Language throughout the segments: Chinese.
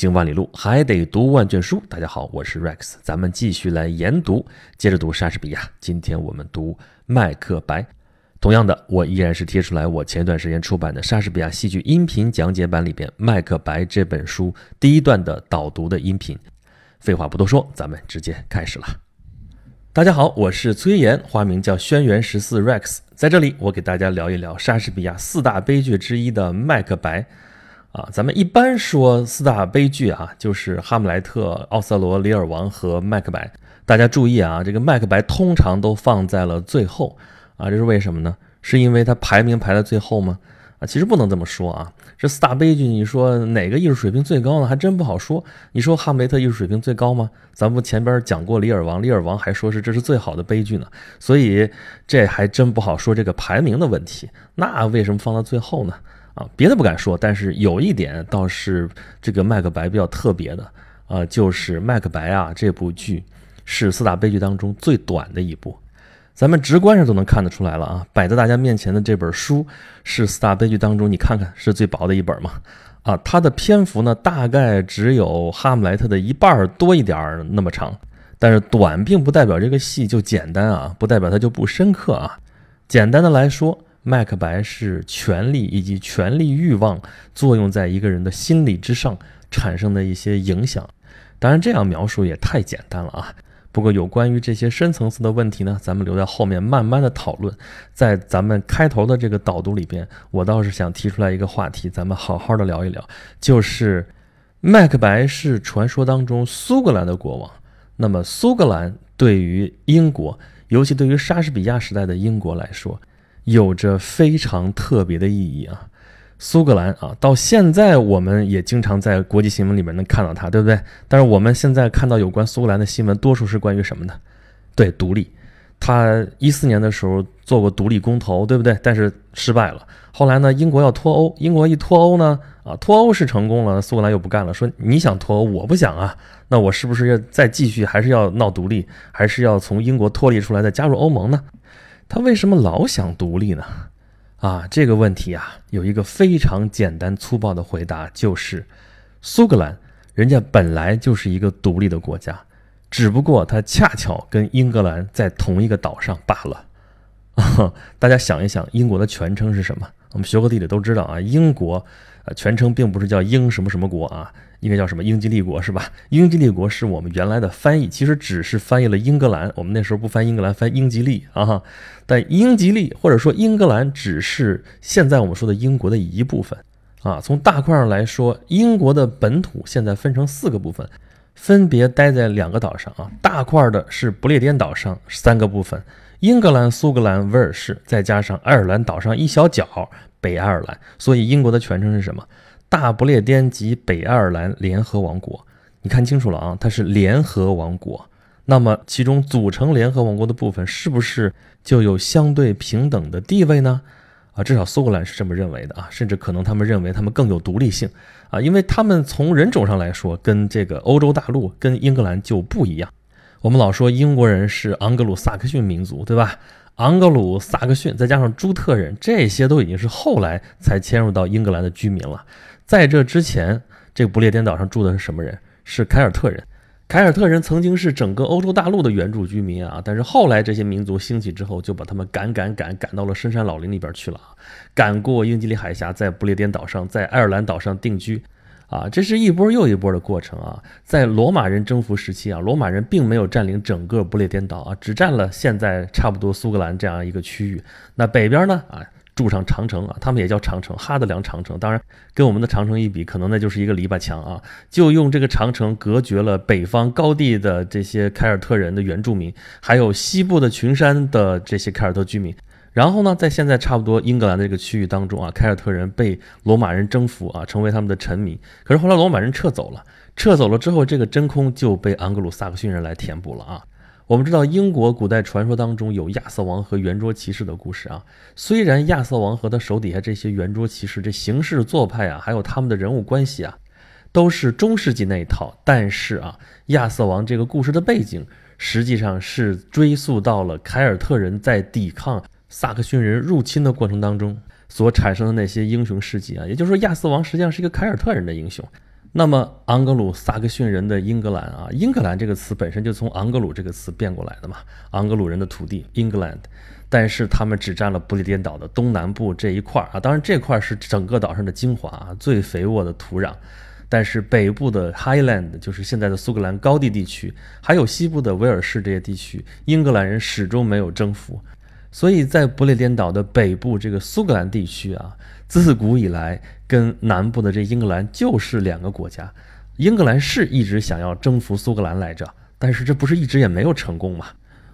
行万里路，还得读万卷书。大家好，我是 Rex，咱们继续来研读，接着读莎士比亚。今天我们读《麦克白》。同样的，我依然是贴出来我前段时间出版的莎士比亚戏剧音频讲解版里边《麦克白》这本书第一段的导读的音频。废话不多说，咱们直接开始了。大家好，我是崔岩，花名叫轩辕十四 Rex，在这里我给大家聊一聊莎士比亚四大悲剧之一的《麦克白》。啊，咱们一般说四大悲剧啊，就是《哈姆莱特》《奥赛罗》《李尔王》和《麦克白》。大家注意啊，这个《麦克白》通常都放在了最后啊，这是为什么呢？是因为它排名排在最后吗？啊，其实不能这么说啊。这四大悲剧，你说哪个艺术水平最高呢？还真不好说。你说《哈姆雷特》艺术水平最高吗？咱不前边讲过《李尔王》，《李尔王》还说是这是最好的悲剧呢。所以这还真不好说这个排名的问题。那为什么放到最后呢？啊，别的不敢说，但是有一点倒是这个《麦克白》比较特别的，啊，就是《麦克白》啊这部剧是四大悲剧当中最短的一部，咱们直观上都能看得出来了啊。摆在大家面前的这本书是四大悲剧当中，你看看是最薄的一本嘛？啊，它的篇幅呢大概只有《哈姆莱特》的一半多一点儿那么长，但是短并不代表这个戏就简单啊，不代表它就不深刻啊。简单的来说。麦克白是权力以及权力欲望作用在一个人的心理之上产生的一些影响。当然，这样描述也太简单了啊。不过，有关于这些深层次的问题呢，咱们留在后面慢慢的讨论。在咱们开头的这个导读里边，我倒是想提出来一个话题，咱们好好的聊一聊，就是麦克白是传说当中苏格兰的国王。那么，苏格兰对于英国，尤其对于莎士比亚时代的英国来说，有着非常特别的意义啊，苏格兰啊，到现在我们也经常在国际新闻里面能看到它，对不对？但是我们现在看到有关苏格兰的新闻，多数是关于什么呢？对，独立。他一四年的时候做过独立公投，对不对？但是失败了。后来呢，英国要脱欧，英国一脱欧呢，啊，脱欧是成功了，苏格兰又不干了，说你想脱欧，我不想啊，那我是不是要再继续，还是要闹独立，还是要从英国脱离出来再加入欧盟呢？他为什么老想独立呢？啊，这个问题啊，有一个非常简单粗暴的回答，就是苏格兰人家本来就是一个独立的国家，只不过它恰巧跟英格兰在同一个岛上罢了。大家想一想，英国的全称是什么？我们学过地理都知道啊，英国。全称并不是叫英什么什么国啊，应该叫什么英吉利国是吧？英吉利国是我们原来的翻译，其实只是翻译了英格兰。我们那时候不翻英格兰，翻英吉利啊。但英吉利或者说英格兰只是现在我们说的英国的一部分啊。从大块上来说，英国的本土现在分成四个部分，分别待在两个岛上啊。大块的是不列颠岛上三个部分：英格兰、苏格兰、威尔士，再加上爱尔兰岛上一小角。北爱尔兰，所以英国的全称是什么？大不列颠及北爱尔兰联合王国。你看清楚了啊，它是联合王国。那么其中组成联合王国的部分，是不是就有相对平等的地位呢？啊，至少苏格兰是这么认为的啊，甚至可能他们认为他们更有独立性啊，因为他们从人种上来说，跟这个欧洲大陆、跟英格兰就不一样。我们老说英国人是盎格鲁撒克逊民族，对吧？盎格鲁撒克逊再加上朱特人，这些都已经是后来才迁入到英格兰的居民了。在这之前，这个不列颠岛上住的是什么人？是凯尔特人。凯尔特人曾经是整个欧洲大陆的原住居民啊，但是后来这些民族兴起之后，就把他们赶赶赶赶到了深山老林里边去了啊，赶过英吉利海峡，在不列颠岛上，在爱尔兰岛上定居。啊，这是一波又一波的过程啊！在罗马人征服时期啊，罗马人并没有占领整个不列颠岛啊，只占了现在差不多苏格兰这样一个区域。那北边呢啊，筑上长城啊，他们也叫长城，哈德良长城。当然，跟我们的长城一比，可能那就是一个篱笆墙啊。就用这个长城隔绝了北方高地的这些凯尔特人的原住民，还有西部的群山的这些凯尔特居民。然后呢，在现在差不多英格兰的这个区域当中啊，凯尔特人被罗马人征服啊，成为他们的臣民。可是后来罗马人撤走了，撤走了之后，这个真空就被盎格鲁撒克逊人来填补了啊。我们知道英国古代传说当中有亚瑟王和圆桌骑士的故事啊。虽然亚瑟王和他手底下这些圆桌骑士这行事做派啊，还有他们的人物关系啊，都是中世纪那一套，但是啊，亚瑟王这个故事的背景实际上是追溯到了凯尔特人在抵抗。萨克逊人入侵的过程当中所产生的那些英雄事迹啊，也就是说，亚瑟王实际上是一个凯尔特人的英雄。那么昂格鲁萨克逊人的英格兰啊，英格兰这个词本身就从昂格鲁这个词变过来的嘛，昂格鲁人的土地 England，但是他们只占了不列颠岛的东南部这一块儿啊，当然这块是整个岛上的精华啊，最肥沃的土壤。但是北部的 Highland 就是现在的苏格兰高地地区，还有西部的威尔士这些地区，英格兰人始终没有征服。所以在不列颠岛的北部这个苏格兰地区啊，自古以来跟南部的这英格兰就是两个国家。英格兰是一直想要征服苏格兰来着，但是这不是一直也没有成功吗？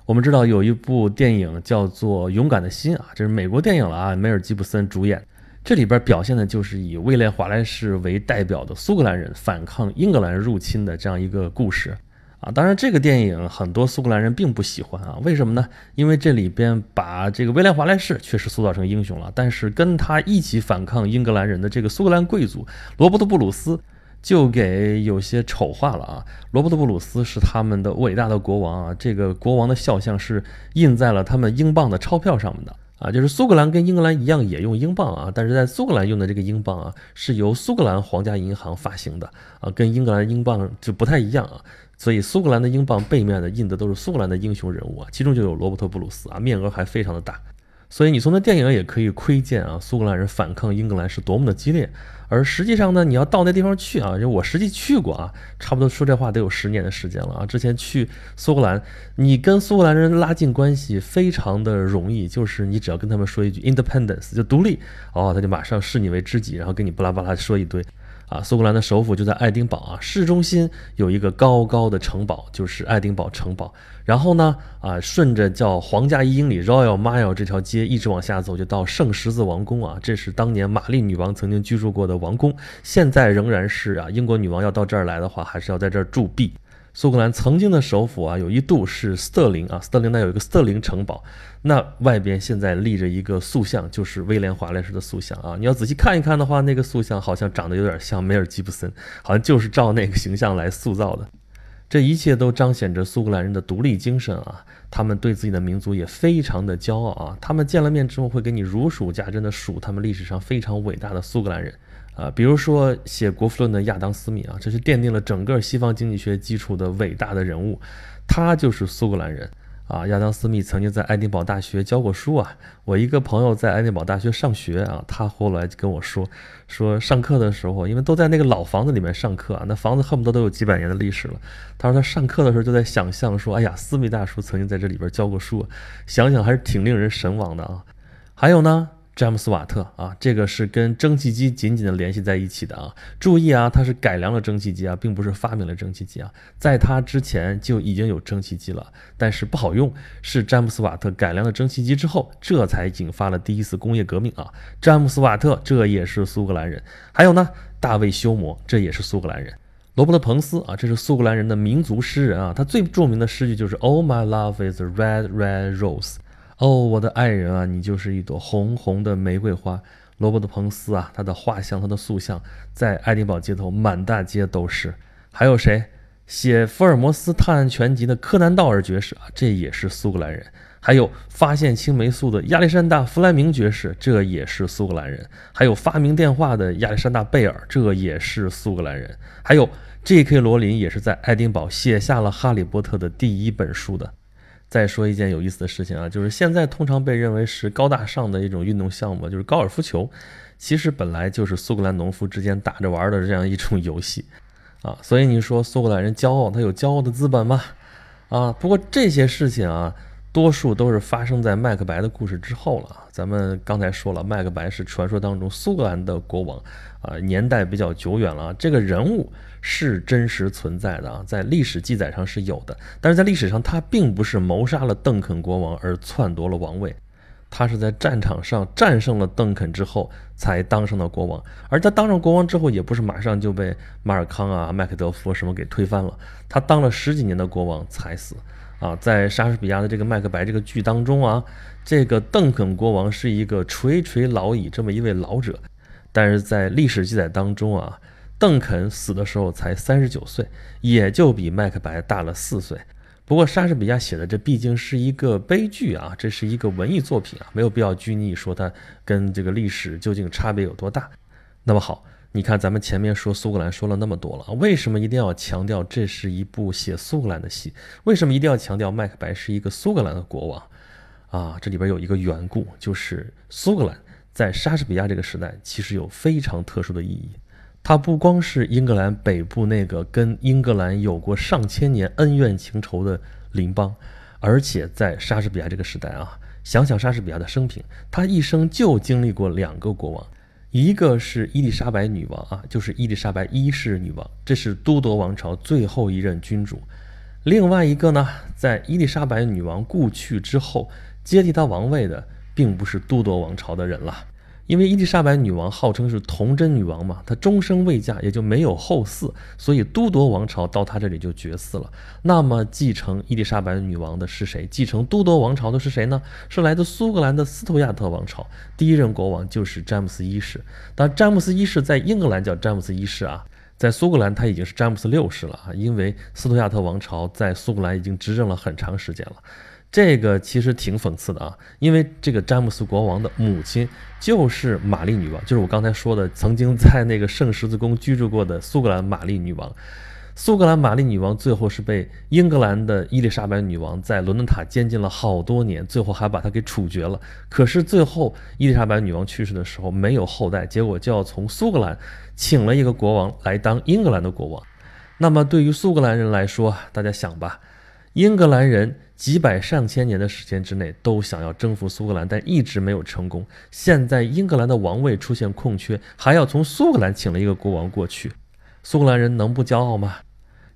我们知道有一部电影叫做《勇敢的心》啊，这是美国电影了啊，梅尔吉布森主演。这里边表现的就是以威廉华莱士为代表的苏格兰人反抗英格兰入侵的这样一个故事啊。当然，这个电影很多苏格兰人并不喜欢啊。为什么呢？因为这里边把这个威廉华莱士确实塑造成英雄了，但是跟他一起反抗英格兰人的这个苏格兰贵族罗伯特布鲁斯就给有些丑化了啊。罗伯特布鲁斯是他们的伟大的国王啊，这个国王的肖像是印在了他们英镑的钞票上面的。啊，就是苏格兰跟英格兰一样也用英镑啊，但是在苏格兰用的这个英镑啊，是由苏格兰皇家银行发行的啊，跟英格兰英镑就不太一样啊，所以苏格兰的英镑背面的印的都是苏格兰的英雄人物啊，其中就有罗伯特布鲁斯啊，面额还非常的大。所以你从那电影也可以窥见啊，苏格兰人反抗英格兰是多么的激烈。而实际上呢，你要到那地方去啊，就我实际去过啊，差不多说这话得有十年的时间了啊。之前去苏格兰，你跟苏格兰人拉近关系非常的容易，就是你只要跟他们说一句 independence 就独立，哦，他就马上视你为知己，然后跟你巴拉巴拉说一堆。啊，苏格兰的首府就在爱丁堡啊，市中心有一个高高的城堡，就是爱丁堡城堡。然后呢，啊，顺着叫皇家一英里 Royal Mile 这条街一直往下走，就到圣十字王宫啊。这是当年玛丽女王曾经居住过的王宫，现在仍然是啊。英国女王要到这儿来的话，还是要在这儿驻币。苏格兰曾经的首府啊，有一度是斯特林啊，斯特林那有一个斯特林城堡，那外边现在立着一个塑像，就是威廉华莱士的塑像啊。你要仔细看一看的话，那个塑像好像长得有点像梅尔吉布森，好像就是照那个形象来塑造的。这一切都彰显着苏格兰人的独立精神啊，他们对自己的民族也非常的骄傲啊。他们见了面之后会给你如数家珍的数他们历史上非常伟大的苏格兰人。啊，比如说写《国富论》的亚当·斯密啊，这是奠定了整个西方经济学基础的伟大的人物，他就是苏格兰人啊。亚当·斯密曾经在爱丁堡大学教过书啊。我一个朋友在爱丁堡大学上学啊，他后来跟我说，说上课的时候，因为都在那个老房子里面上课啊，那房子恨不得都有几百年的历史了。他说他上课的时候就在想象说，哎呀，斯密大叔曾经在这里边教过书，想想还是挺令人神往的啊。还有呢。詹姆斯·瓦特啊，这个是跟蒸汽机紧紧的联系在一起的啊。注意啊，他是改良了蒸汽机啊，并不是发明了蒸汽机啊。在他之前就已经有蒸汽机了，但是不好用。是詹姆斯·瓦特改良了蒸汽机之后，这才引发了第一次工业革命啊。詹姆斯·瓦特这也是苏格兰人。还有呢，大卫·休谟这也是苏格兰人。罗伯特·彭斯啊，这是苏格兰人的民族诗人啊。他最著名的诗句就是 “All my love is a red, red rose”。哦，我的爱人啊，你就是一朵红红的玫瑰花。罗伯特·彭斯啊，他的画像、他的塑像在爱丁堡街头满大街都是。还有谁写《福尔摩斯探案全集》的柯南·道尔爵士啊，这也是苏格兰人。还有发现青霉素的亚历山大·弗莱明爵士，这也是苏格兰人。还有发明电话的亚历山大·贝尔，这也是苏格兰人。还有 J.K. 罗琳也是在爱丁堡写下了《哈利波特》的第一本书的。再说一件有意思的事情啊，就是现在通常被认为是高大上的一种运动项目，就是高尔夫球，其实本来就是苏格兰农夫之间打着玩的这样一种游戏，啊，所以你说苏格兰人骄傲，他有骄傲的资本吗？啊，不过这些事情啊，多数都是发生在麦克白的故事之后了。咱们刚才说了，麦克白是传说当中苏格兰的国王，啊，年代比较久远了，这个人物。是真实存在的啊，在历史记载上是有的，但是在历史上他并不是谋杀了邓肯国王而篡夺了王位，他是在战场上战胜了邓肯之后才当上的国王，而他当上国王之后也不是马上就被马尔康啊、麦克德夫什么给推翻了，他当了十几年的国王才死。啊，在莎士比亚的这个《麦克白》这个剧当中啊，这个邓肯国王是一个垂垂老矣这么一位老者，但是在历史记载当中啊。邓肯死的时候才三十九岁，也就比麦克白大了四岁。不过莎士比亚写的这毕竟是一个悲剧啊，这是一个文艺作品啊，没有必要拘泥说它跟这个历史究竟差别有多大。那么好。你看，咱们前面说苏格兰说了那么多了，为什么一定要强调这是一部写苏格兰的戏？为什么一定要强调麦克白是一个苏格兰的国王？啊，这里边有一个缘故，就是苏格兰在莎士比亚这个时代其实有非常特殊的意义。它不光是英格兰北部那个跟英格兰有过上千年恩怨情仇的邻邦，而且在莎士比亚这个时代啊，想想莎士比亚的生平，他一生就经历过两个国王，一个是伊丽莎白女王啊，就是伊丽莎白一世女王，这是都铎王朝最后一任君主；另外一个呢，在伊丽莎白女王故去之后，接替她王位的，并不是都铎王朝的人了。因为伊丽莎白女王号称是童贞女王嘛，她终生未嫁，也就没有后嗣，所以都铎王朝到她这里就绝嗣了。那么继承伊丽莎白女王的是谁？继承都铎王朝的是谁呢？是来自苏格兰的斯图亚特王朝，第一任国王就是詹姆斯一世。但詹姆斯一世在英格兰叫詹姆斯一世啊，在苏格兰他已经是詹姆斯六世了啊，因为斯图亚特王朝在苏格兰已经执政了很长时间了。这个其实挺讽刺的啊，因为这个詹姆斯国王的母亲就是玛丽女王，就是我刚才说的曾经在那个圣十字宫居住过的苏格兰玛丽女王。苏格兰玛丽女王最后是被英格兰的伊丽莎白女王在伦敦塔监禁了好多年，最后还把她给处决了。可是最后伊丽莎白女王去世的时候没有后代，结果就要从苏格兰请了一个国王来当英格兰的国王。那么对于苏格兰人来说，大家想吧。英格兰人几百上千年的时间之内都想要征服苏格兰，但一直没有成功。现在英格兰的王位出现空缺，还要从苏格兰请了一个国王过去，苏格兰人能不骄傲吗？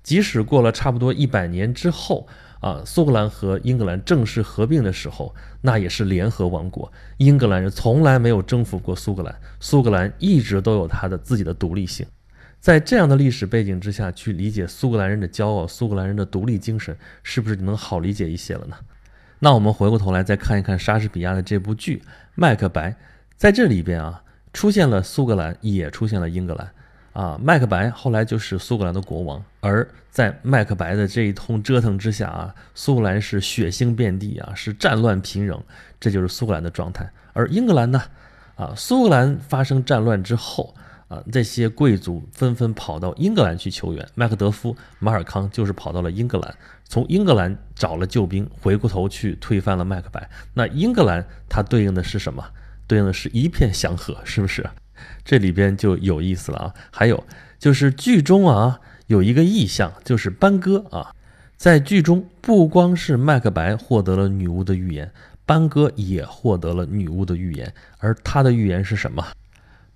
即使过了差不多一百年之后，啊，苏格兰和英格兰正式合并的时候，那也是联合王国。英格兰人从来没有征服过苏格兰，苏格兰一直都有它的自己的独立性。在这样的历史背景之下去理解苏格兰人的骄傲、苏格兰人的独立精神，是不是能好理解一些了呢？那我们回过头来再看一看莎士比亚的这部剧《麦克白》，在这里边啊，出现了苏格兰，也出现了英格兰。啊，麦克白后来就是苏格兰的国王，而在麦克白的这一通折腾之下啊，苏格兰是血腥遍地啊，是战乱频仍，这就是苏格兰的状态。而英格兰呢，啊，苏格兰发生战乱之后。啊，这些贵族纷纷跑到英格兰去求援。麦克德夫、马尔康就是跑到了英格兰，从英格兰找了救兵，回过头去推翻了麦克白。那英格兰它对应的是什么？对应的是一片祥和，是不是？这里边就有意思了啊。还有就是剧中啊有一个意象，就是班戈啊，在剧中不光是麦克白获得了女巫的预言，班戈也获得了女巫的预言，而他的预言是什么？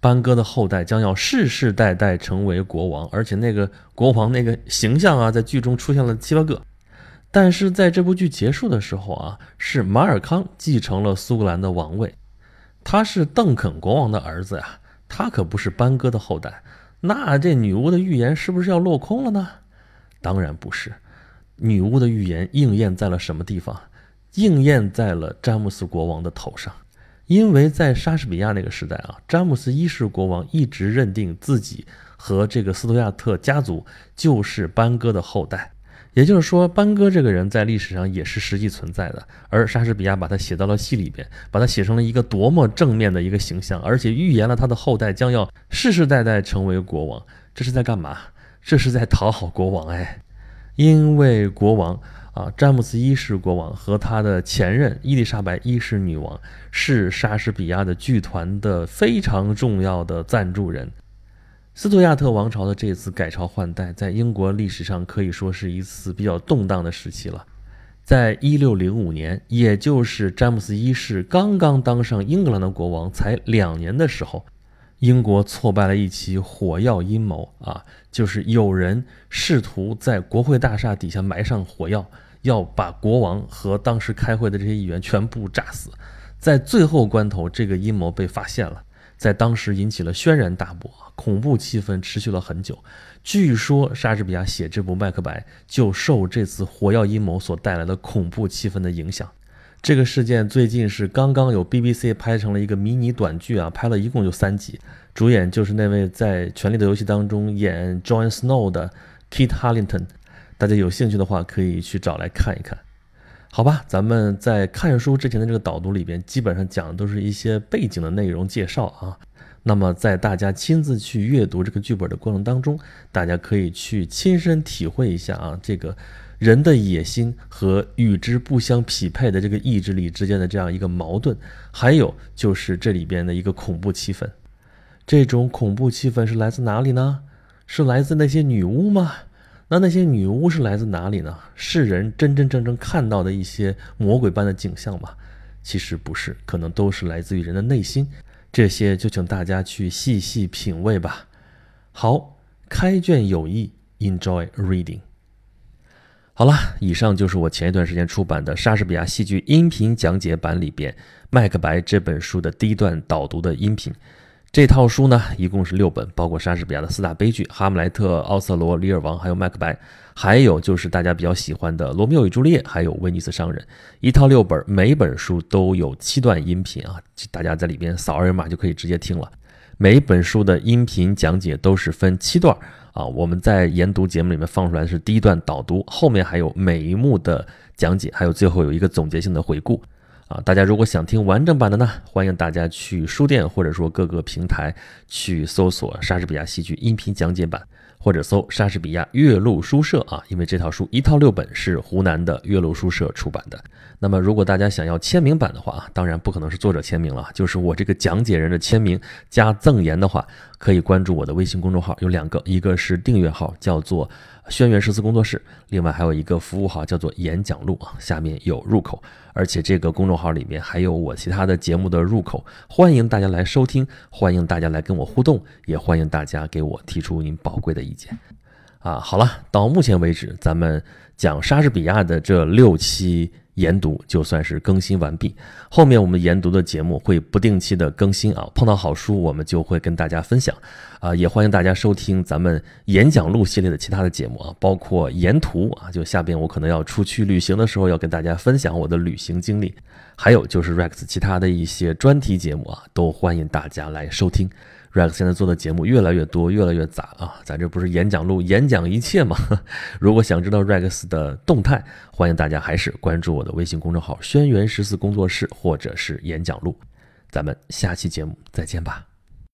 班戈的后代将要世世代代成为国王，而且那个国王那个形象啊，在剧中出现了七八个。但是在这部剧结束的时候啊，是马尔康继承了苏格兰的王位，他是邓肯国王的儿子呀，他可不是班戈的后代。那这女巫的预言是不是要落空了呢？当然不是，女巫的预言应验在了什么地方？应验在了詹姆斯国王的头上。因为在莎士比亚那个时代啊，詹姆斯一世国王一直认定自己和这个斯图亚特家族就是班戈的后代，也就是说，班戈这个人在历史上也是实际存在的。而莎士比亚把他写到了戏里边，把他写成了一个多么正面的一个形象，而且预言了他的后代将要世世代代成为国王。这是在干嘛？这是在讨好国王哎，因为国王。啊，詹姆斯一世国王和他的前任伊丽莎白一世女王是莎士比亚的剧团的非常重要的赞助人。斯图亚特王朝的这次改朝换代，在英国历史上可以说是一次比较动荡的时期了。在一六零五年，也就是詹姆斯一世刚刚当上英格兰的国王才两年的时候。英国挫败了一起火药阴谋啊，就是有人试图在国会大厦底下埋上火药，要把国王和当时开会的这些议员全部炸死。在最后关头，这个阴谋被发现了，在当时引起了轩然大波，恐怖气氛持续了很久。据说莎士比亚写这部《麦克白》就受这次火药阴谋所带来的恐怖气氛的影响。这个事件最近是刚刚有 BBC 拍成了一个迷你短剧啊，拍了一共就三集，主演就是那位在《权力的游戏》当中演 Jon Snow 的 Kit Harington，大家有兴趣的话可以去找来看一看。好吧，咱们在看书之前的这个导读里边，基本上讲的都是一些背景的内容介绍啊。那么在大家亲自去阅读这个剧本的过程当中，大家可以去亲身体会一下啊，这个人的野心和与之不相匹配的这个意志力之间的这样一个矛盾，还有就是这里边的一个恐怖气氛。这种恐怖气氛是来自哪里呢？是来自那些女巫吗？那那些女巫是来自哪里呢？是人真真正正看到的一些魔鬼般的景象吗？其实不是，可能都是来自于人的内心。这些就请大家去细细品味吧。好，开卷有益，Enjoy reading。好了，以上就是我前一段时间出版的莎士比亚戏剧音频讲解版里边《麦克白》这本书的第一段导读的音频。这套书呢，一共是六本，包括莎士比亚的四大悲剧《哈姆莱特》《奥瑟罗》《李尔王》还有《麦克白》，还有就是大家比较喜欢的《罗密欧与朱丽叶》，还有《威尼斯商人》，一套六本，每本书都有七段音频啊，大家在里边扫二维码就可以直接听了。每本书的音频讲解都是分七段啊，我们在研读节目里面放出来的是第一段导读，后面还有每一幕的讲解，还有最后有一个总结性的回顾。啊，大家如果想听完整版的呢，欢迎大家去书店或者说各个平台去搜索莎士比亚戏剧音频讲解版，或者搜莎士比亚岳麓书社啊，因为这套书一套六本是湖南的岳麓书社出版的。那么如果大家想要签名版的话啊，当然不可能是作者签名了，就是我这个讲解人的签名加赠言的话，可以关注我的微信公众号，有两个，一个是订阅号，叫做。轩辕十四工作室，另外还有一个服务号叫做演讲录啊，下面有入口，而且这个公众号里面还有我其他的节目的入口，欢迎大家来收听，欢迎大家来跟我互动，也欢迎大家给我提出您宝贵的意见。啊，好了，到目前为止，咱们讲莎士比亚的这六期。研读就算是更新完毕，后面我们研读的节目会不定期的更新啊，碰到好书我们就会跟大家分享，啊，也欢迎大家收听咱们演讲录系列的其他的节目啊，包括沿途啊，就下边我可能要出去旅行的时候要跟大家分享我的旅行经历，还有就是 Rex 其他的一些专题节目啊，都欢迎大家来收听。Rex 现在做的节目越来越多，越来越杂啊！咱这不是演讲录，演讲一切吗？如果想知道 Rex 的动态，欢迎大家还是关注我的微信公众号“轩辕十四工作室”或者是演讲录。咱们下期节目再见吧。